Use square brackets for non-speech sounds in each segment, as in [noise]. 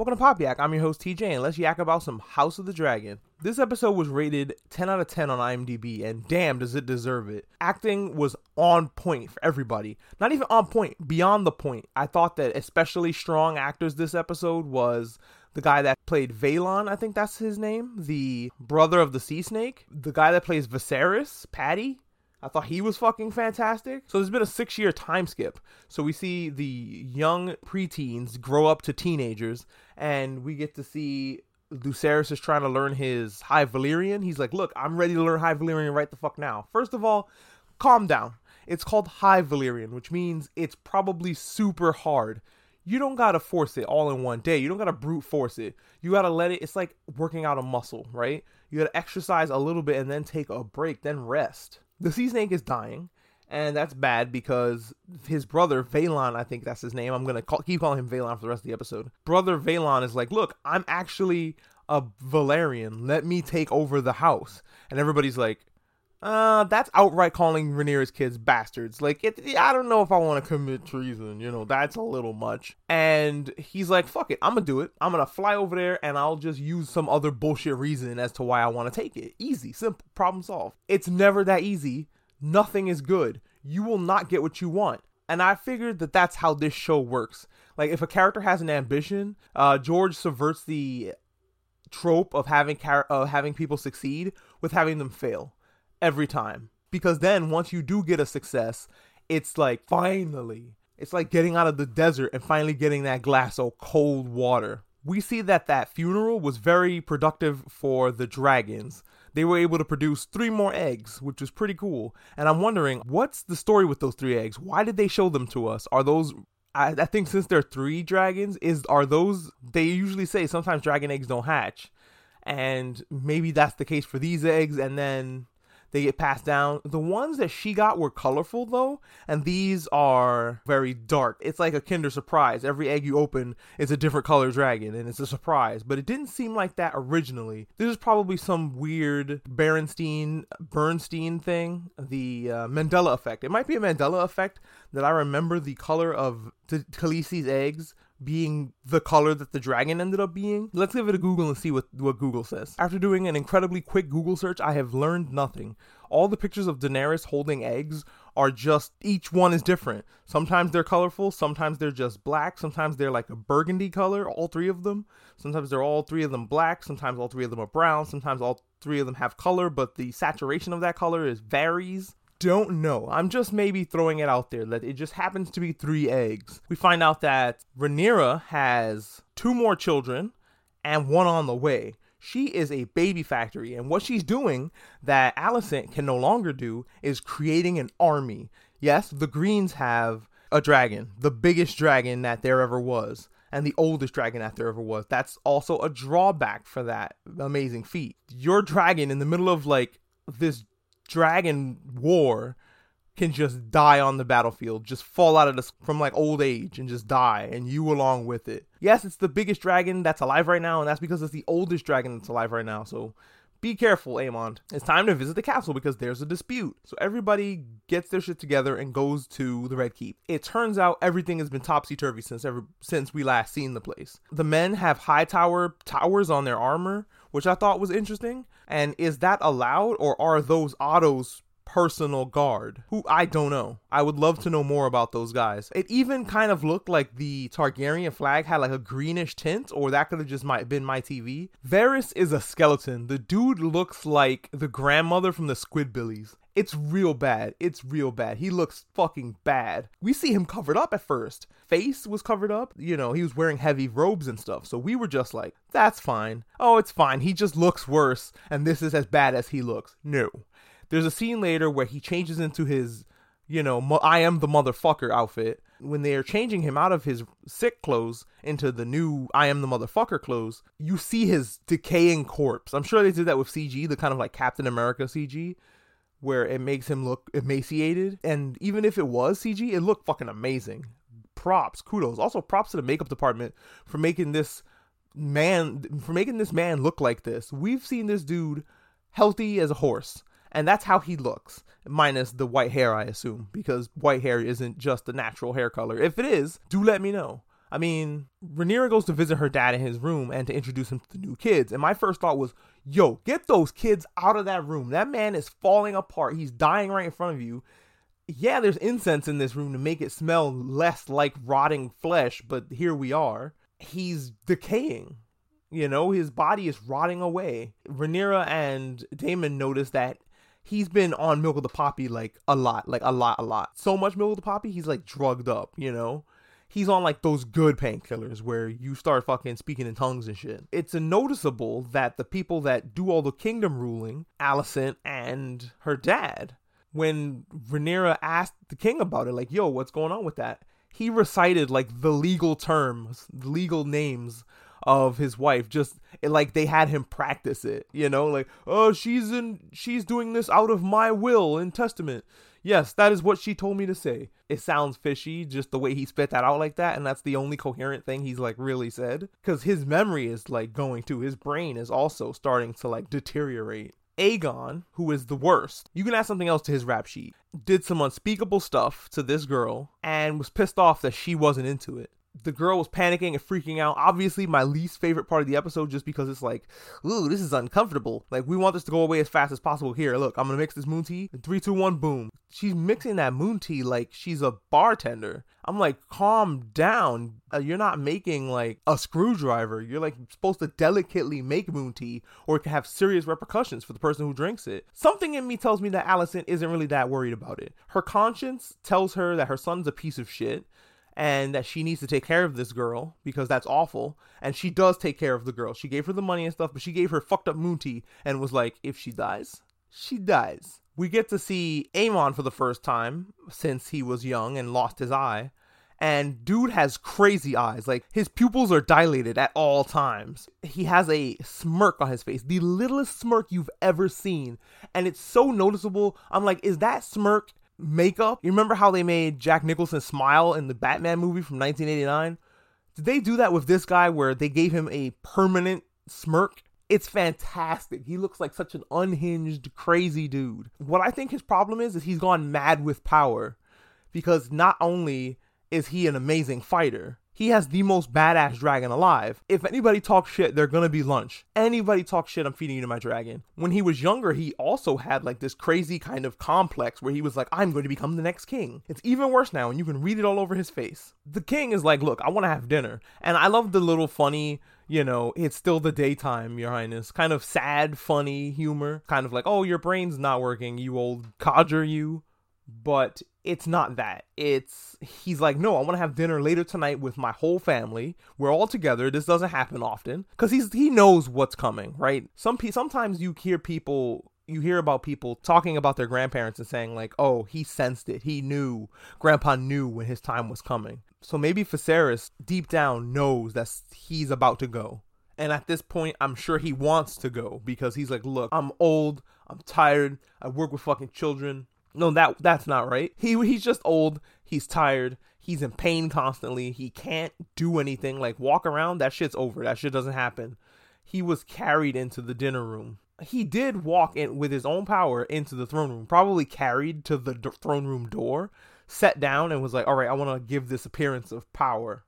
Welcome to Pop Yak. I'm your host TJ, and let's yak about some House of the Dragon. This episode was rated 10 out of 10 on IMDb, and damn, does it deserve it. Acting was on point for everybody. Not even on point, beyond the point. I thought that especially strong actors this episode was the guy that played Vaylon, I think that's his name, the brother of the Sea Snake, the guy that plays Viserys, Paddy. I thought he was fucking fantastic. So there's been a six year time skip. So we see the young preteens grow up to teenagers, and we get to see Lucerys is trying to learn his High Valyrian. He's like, Look, I'm ready to learn High Valyrian right the fuck now. First of all, calm down. It's called High Valyrian, which means it's probably super hard. You don't gotta force it all in one day. You don't gotta brute force it. You gotta let it. It's like working out a muscle, right? You gotta exercise a little bit and then take a break, then rest the sea snake is dying, and that's bad because his brother Valon, I think that's his name. I'm gonna call, keep calling him Valon for the rest of the episode. Brother Valon is like, look, I'm actually a Velaryon. Let me take over the house, and everybody's like. Uh, that's outright calling Rhaenyra's kids bastards. Like, it, I don't know if I want to commit treason. You know, that's a little much. And he's like, "Fuck it, I'm gonna do it. I'm gonna fly over there, and I'll just use some other bullshit reason as to why I want to take it. Easy, simple, problem solved. It's never that easy. Nothing is good. You will not get what you want. And I figured that that's how this show works. Like, if a character has an ambition, uh, George subverts the trope of having car- uh, having people succeed with having them fail every time. Because then once you do get a success, it's like finally, it's like getting out of the desert and finally getting that glass of cold water. We see that that funeral was very productive for the dragons. They were able to produce three more eggs, which was pretty cool. And I'm wondering, what's the story with those three eggs? Why did they show them to us? Are those I, I think since they're three dragons, is are those they usually say sometimes dragon eggs don't hatch. And maybe that's the case for these eggs, and then they get passed down. The ones that she got were colorful though, and these are very dark. It's like a Kinder Surprise. Every egg you open is a different color dragon, and it's a surprise. But it didn't seem like that originally. This is probably some weird Berenstein Bernstein thing, the uh, Mandela effect. It might be a Mandela effect that I remember the color of Khaleesi's eggs being the color that the dragon ended up being. Let's give it a Google and see what, what Google says. After doing an incredibly quick Google search, I have learned nothing. All the pictures of Daenerys holding eggs are just each one is different. Sometimes they're colorful, sometimes they're just black, sometimes they're like a burgundy color, all three of them. Sometimes they're all three of them black, sometimes all three of them are brown, sometimes all three of them have color, but the saturation of that color is varies don't know. I'm just maybe throwing it out there that it just happens to be three eggs. We find out that Rhaenyra has two more children and one on the way. She is a baby factory, and what she's doing that Alicent can no longer do is creating an army. Yes, the Greens have a dragon, the biggest dragon that there ever was, and the oldest dragon that there ever was. That's also a drawback for that amazing feat. Your dragon in the middle of like this dragon war can just die on the battlefield, just fall out of the from like old age and just die, and you along with it. Yes, it's the biggest dragon that's alive right now, and that's because it's the oldest dragon that's alive right now. So be careful, Aemond. It's time to visit the castle because there's a dispute. So everybody gets their shit together and goes to the Red Keep. It turns out everything has been topsy turvy since ever since we last seen the place. The men have Hightower towers on their armor, which I thought was interesting. And is that allowed, or are those Otto's personal guard who I don't know. I would love to know more about those guys. It even kind of looked like the Targaryen flag had like a greenish tint, or that could have just might been my TV. Varys is a skeleton. The dude looks like the grandmother from the Squidbillies. It's real bad. It's real bad. He looks fucking bad. We see him covered up at first. Face was covered up. You know, he was wearing heavy robes and stuff. So we were just like, that's fine. Oh, it's fine. He just looks worse, and this is as bad as he looks. No. There's a scene later where he changes into his, you know, mo- I am the motherfucker outfit. When they're changing him out of his sick clothes into the new I am the motherfucker clothes, you see his decaying corpse. I'm sure they did that with CG, the kind of like Captain America CG, where it makes him look emaciated. And even if it was CG, it looked fucking amazing. Props, kudos. Also, props to the makeup department for making this man for making this man look like this. We've seen this dude healthy as a horse and that's how he looks minus the white hair i assume because white hair isn't just the natural hair color if it is do let me know I mean, Rhaenyra goes to visit her dad in his room and to introduce him to the new kids. And my first thought was, yo, get those kids out of that room. That man is falling apart. He's dying right in front of you. Yeah, there's incense in this room to make it smell less like rotting flesh, but here we are. He's decaying. You know, his body is rotting away. Rhaenyra and Daemon notice that he's been on Milk of the Poppy like a lot, like a lot, a lot. So much Milk of the Poppy, he's like drugged up, you know? He's on like those good painkillers where you start fucking speaking in tongues and shit. It's noticeable that the people that do all the kingdom ruling, Alicent and her dad, when Rhaenyra asked the king about it, like, yo, what's going on with that? He recited like the legal terms, the legal names of his wife just like they had him practice it you know like oh she's in she's doing this out of my will and testament yes that is what she told me to say. It sounds fishy just the way he spit that out like that and that's the only coherent thing he's like really said. Because his memory is like going to his brain is also starting to like deteriorate. Aegon, who is the worst, you can add something else to his rap sheet, did some unspeakable stuff to this girl and was pissed off that she wasn't into it the girl was panicking and freaking out. Obviously, my least favorite part of the episode, just because it's like, ooh, this is uncomfortable. Like, we want this to go away as fast as possible. Here, look, I'm gonna mix this moon tea. Three, two, one, boom. She's mixing that moon tea like she's a bartender. I'm like, calm down. Uh, you're not making like a screwdriver. You're like supposed to delicately make moon tea, or it can have serious repercussions for the person who drinks it. Something in me tells me that Alicent isn't really that worried about it. Her conscience tells her that her son's a piece of shit and that she needs to take care of this girl because that's awful. And she does take care of the girl. She gave her the money and stuff, but she gave her fucked up moon and was like, if she dies, she dies. We get to see Aemond for the first time since he was young and lost his eye. And dude has crazy eyes. Like his pupils are dilated at all times. He has a smirk on his face, the littlest smirk you've ever seen. And it's so noticeable. I'm like, is that smirk makeup. You remember how they made Jack Nicholson smile in the Batman movie from 1989? Did they do that with this guy where they gave him a permanent smirk? It's fantastic. He looks like such an unhinged, crazy dude. What I think his problem is, is he's gone mad with power. Because not only is he an amazing fighter, he has the most badass dragon alive. If anybody talks shit, they're gonna be lunch. Anybody talks shit, I'm feeding you to my dragon. When he was younger, he also had like this crazy kind of complex where he was like, I'm going to become the next king. It's even worse now, and you can read it all over his face. The king is like, Look, I wanna have dinner. And I love the little funny, you know, it's still the daytime, Your Highness. Kind of sad, funny humor. Kind of like, oh, your brain's not working, you old codger, you but it's not that. It's he's like, no, I want to have dinner later tonight with my whole family. We're all together. This doesn't happen often because he's he knows what's coming, right? Some pe- sometimes you hear people you hear about people talking about their grandparents and saying like, "Oh, he sensed it. He knew. Grandpa knew when his time was coming." So maybe Viserys deep down knows that he's about to go. And at this point, I'm sure he wants to go because he's like, "Look, I'm old. I'm tired. I work with fucking children. No, that that's not right. He he's just old. He's tired. He's in pain constantly. He can't do anything like walk around. That shit's over. That shit doesn't happen. He was carried into the dinner room. He did walk in with his own power into the throne room. Probably carried to the d- throne room door, sat down and was like, "All right, I want to give this appearance of power."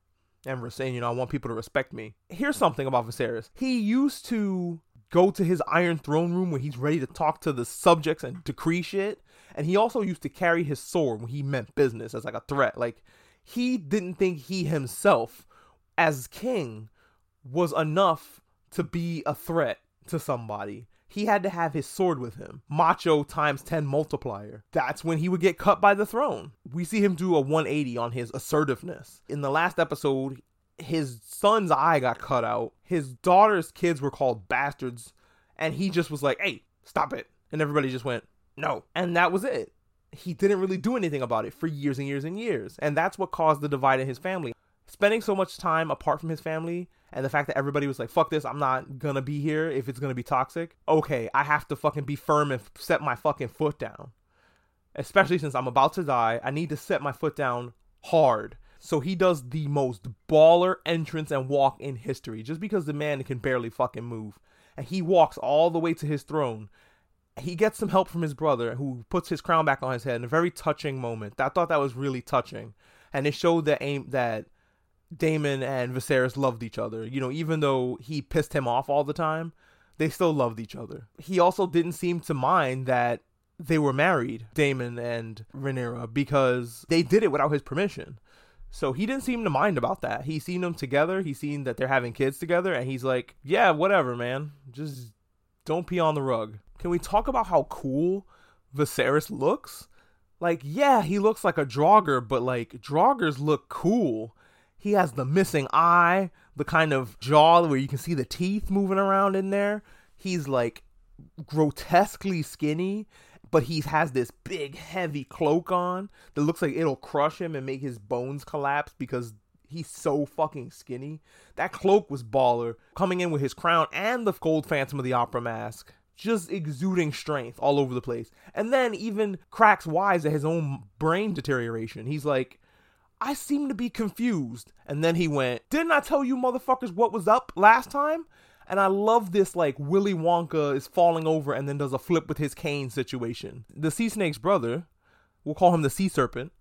And we're saying, you know, I want people to respect me. Here's something about Viserys. He used to go to his Iron Throne room when he's ready to talk to the subjects and decree shit. And he also used to carry his sword when he meant business as like a threat. Like he didn't think he himself, as king, was enough to be a threat to somebody. He had to have his sword with him. Macho times 10 multiplier. That's when he would get cut by the throne. We see him do a 180 on his assertiveness. In the last episode, his son's eye got cut out. His daughter's kids were called bastards. And he just was like, hey, stop it. And everybody just went, no. And that was it. He didn't really do anything about it for years and years and years. And that's what caused the divide in his family. Spending so much time apart from his family and the fact that everybody was like, fuck this, I'm not gonna be here if it's gonna be toxic. Okay, I have to fucking be firm and set my fucking foot down. Especially since I'm about to die, I need to set my foot down hard. So he does the most baller entrance and walk in history just because the man can barely fucking move. And he walks all the way to his throne he gets some help from his brother who puts his crown back on his head in a very touching moment. I thought that was really touching. And it showed that aim that Daemon and Viserys loved each other. You know, even though he pissed him off all the time, they still loved each other. He also didn't seem to mind that they were married, Daemon and Rhaenyra, because they did it without his permission. So he didn't seem to mind about that. He seen them together. He seen that they're having kids together, and he's like, "Yeah, whatever, man. Just don't pee on the rug." Can we talk about how cool Viserys looks? Like, yeah, he looks like a Draugr, but like Draugrs look cool. He has the missing eye, the kind of jaw where you can see the teeth moving around in there. He's like grotesquely skinny but he has this big heavy cloak on that looks like it'll crush him and make his bones collapse because he's so fucking skinny. That cloak was baller, coming in with his crown and the gold Phantom of the Opera mask. Just exuding strength all over the place. And then even cracks wise at his own brain deterioration. He's like, I seem to be confused. And then he went, Didn't I tell you motherfuckers what was up last time? And I love this like Willy Wonka is falling over and then does a flip with his cane situation. The sea snake's brother, we'll call him the sea serpent.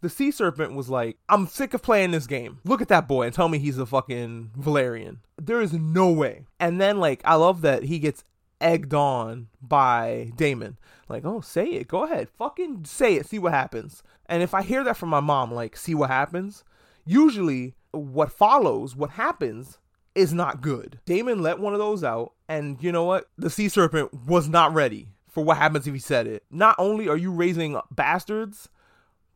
The sea serpent was like, I'm sick of playing this game. Look at that boy and tell me he's a fucking Velaryon. There is no way. And then like I love that he gets egged on by Daemon. Like, oh, say it. Go ahead. Fucking say it. See what happens. And if I hear that from my mom, like, see what happens, usually what follows, what happens, is not good. Daemon let one of those out, and you know what? The sea serpent was not ready for what happens if he said it. Not only are you raising bastards,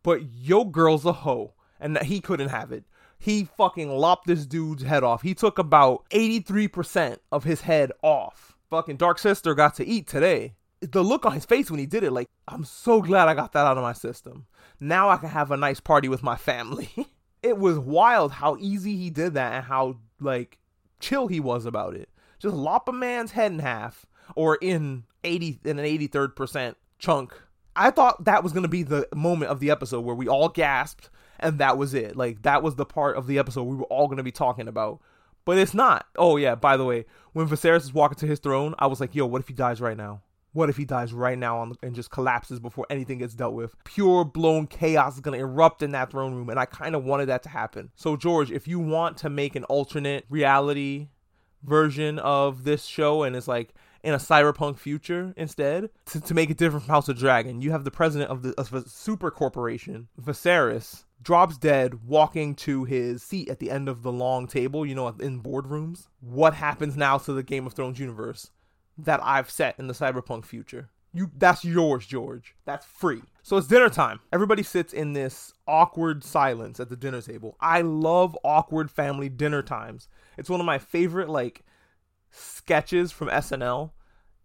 but yo girl's a hoe, and that he couldn't have it. He fucking lopped this dude's head off. He took about 83% of his head off. Fucking Dark Sister got to eat today. The look on his face when he did it, like, I'm so glad I got that out of my system. Now I can have a nice party with my family. [laughs] it was wild how easy he did that and how, like, chill he was about it. Just lop a man's head in half or in 80 in an 83rd percent chunk. I thought that was going to be the moment of the episode where we all gasped and that was it. Like that was the part of the episode we were all going to be talking about. But it's not. Oh yeah, by the way, when Viserys is walking to his throne, I was like, "Yo, what if he dies right now?" What if he dies right now the, and just collapses before anything gets dealt with? Pure blown chaos is going to erupt in that throne room, and I kind of wanted that to happen. So, George, if you want to make an alternate reality version of this show and it's like in a cyberpunk future instead, to, to make it different from House of Dragon, you have the president of the of a super corporation, Viserys, drops dead walking to his seat at the end of the long table, you know, in boardrooms. What happens now to the Game of Thrones universe? that I've set in the cyberpunk future. You that's yours, George. That's free. So it's dinner time. Everybody sits in this awkward silence at the dinner table. I love awkward family dinner times. It's one of my favorite like sketches from SNL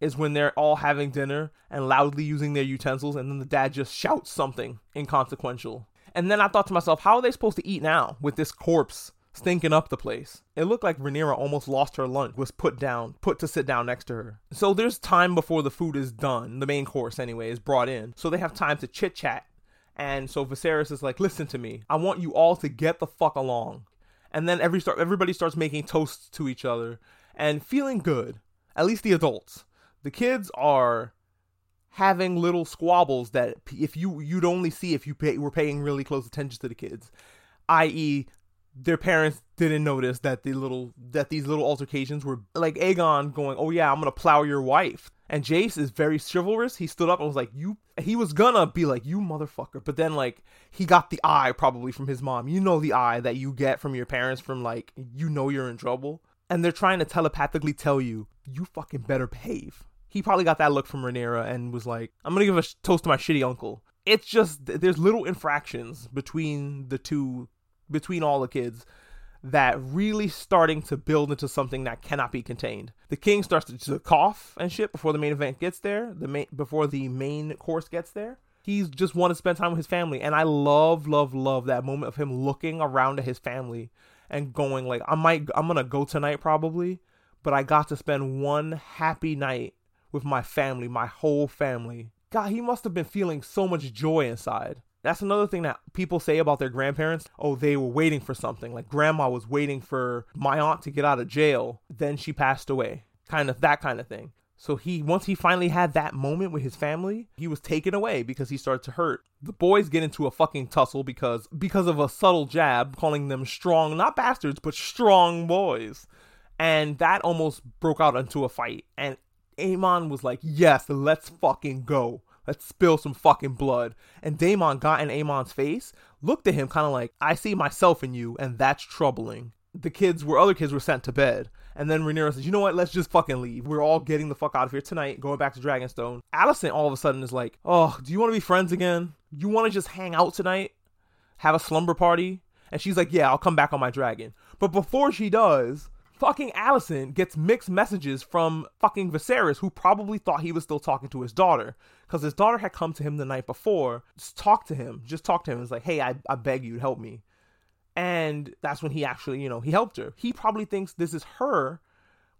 is when they're all having dinner and loudly using their utensils and then the dad just shouts something inconsequential. And then I thought to myself, how are they supposed to eat now with this corpse stinking up the place. It looked like Rhaenyra almost lost her lunch, was put down, put to sit down next to her. So there's time before the food is done, the main course anyway, is brought in. So they have time to chit chat. And so Viserys is like, listen to me. I want you all to get the fuck along. And then every start, everybody starts making toasts to each other and feeling good. At least the adults. The kids are having little squabbles that if you you'd only see if you pay, were paying really close attention to the kids i.e their parents didn't notice that the little that these little altercations were like Aegon going, "Oh yeah, I'm gonna plow your wife." And Jace is very chivalrous. He stood up and was like, "You." He was gonna be like, "You motherfucker," but then like he got the eye probably from his mom. You know the eye that you get from your parents from like you know you're in trouble, and they're trying to telepathically tell you you fucking better behave. He probably got that look from Rhaenyra and was like, "I'm gonna give a toast to my shitty uncle." It's just there's little infractions between the two between all the kids that really starting to build into something that cannot be contained. The king starts to, to cough and shit before the main event gets there, the main before the main course gets there. He's just want to spend time with his family, and I love, love, love that moment of him looking around at his family and going like, "I might, I'm gonna go tonight probably, but I got to spend one happy night with my family, my whole family." God, he must have been feeling so much joy inside. That's another thing that people say about their grandparents. Oh, they were waiting for something. Like grandma was waiting for my aunt to get out of jail, then she passed away. Kind of that kind of thing. So he once he finally had that moment with his family, he was taken away because he started to hurt. The boys get into a fucking tussle because because of a subtle jab calling them strong, not bastards, but strong boys. And that almost broke out into a fight. And Aemond was like, "Yes, let's fucking go. Let's spill some fucking blood." And Daemon got in Aemond's face, looked at him kind of like, "I see myself in you, and that's troubling." The kids were other kids were sent to bed. And then Rhaenyra says, "You know what? Let's just fucking leave. We're all getting the fuck out of here tonight. Going back to Dragonstone." Alicent all of a sudden is like, "Oh, do you want to be friends again? You want to just hang out tonight, have a slumber party?" And she's like, "Yeah, I'll come back on my dragon." But before she does, fucking Alicent gets mixed messages from fucking Viserys, who probably thought he was still talking to his daughter, because his daughter had come to him the night before, just talk to him, just talk to him. And it's like, "Hey, I, I beg you, help me." And that's when he actually, you know, he helped her. He probably thinks this is her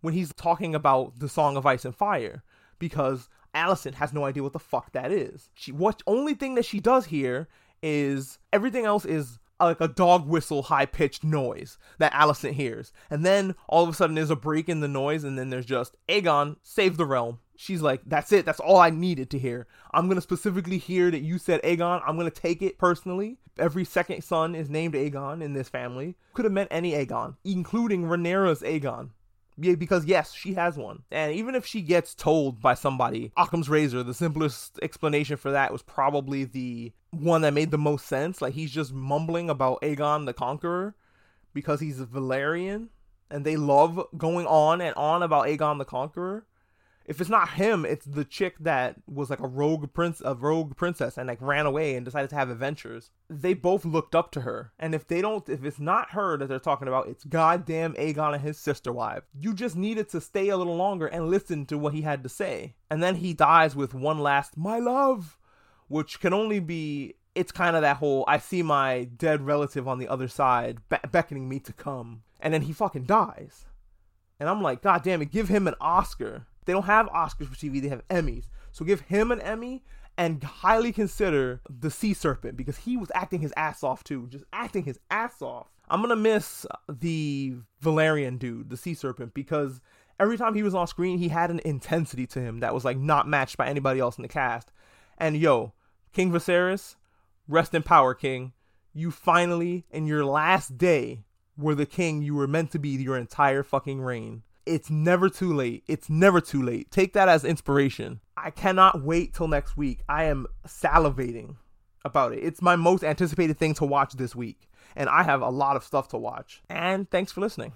when he's talking about the Song of Ice and Fire because Alicent has no idea what the fuck that is. She what only thing that she does here is everything else is like a dog whistle high pitched noise that Alicent hears. And then all of a sudden there's a break in the noise and then there's just Aegon save the realm. She's like, that's it. That's all I needed to hear. I'm going to specifically hear that you said Aegon. I'm going to take it personally. Every second son is named Aegon in this family. Could have meant any Aegon, including Rhaenyra's Aegon. Yeah, because yes, she has one. And even if she gets told by somebody, Occam's razor, the simplest explanation for that was probably the one that made the most sense. Like he's just mumbling about Aegon the Conqueror because he's a Valyrian and they love going on and on about Aegon the Conqueror if it's not him, it's the chick that was like a rogue prince, a rogue princess, and like ran away and decided to have adventures. They both looked up to her, and if they don't, if it's not her that they're talking about, it's goddamn Aegon and his sister wife. You just needed to stay a little longer and listen to what he had to say, and then he dies with one last "my love," which can only be. It's kind of that whole I see my dead relative on the other side be- beckoning me to come, and then he fucking dies. And I'm like, God damn it, give him an Oscar they don't have Oscars for TV, they have Emmys. So give him an Emmy and highly consider the Sea Serpent because he was acting his ass off too, just acting his ass off. I'm gonna miss the Velaryon dude, the Sea Serpent, because every time he was on screen, he had an intensity to him that was like not matched by anybody else in the cast. And yo, King Viserys, rest in power, King. You finally, in your last day, were the king you were meant to be your entire fucking reign. It's never too late. It's never too late. Take that as inspiration. I cannot wait till next week. I am salivating about it. It's my most anticipated thing to watch this week. And I have a lot of stuff to watch. And thanks for listening.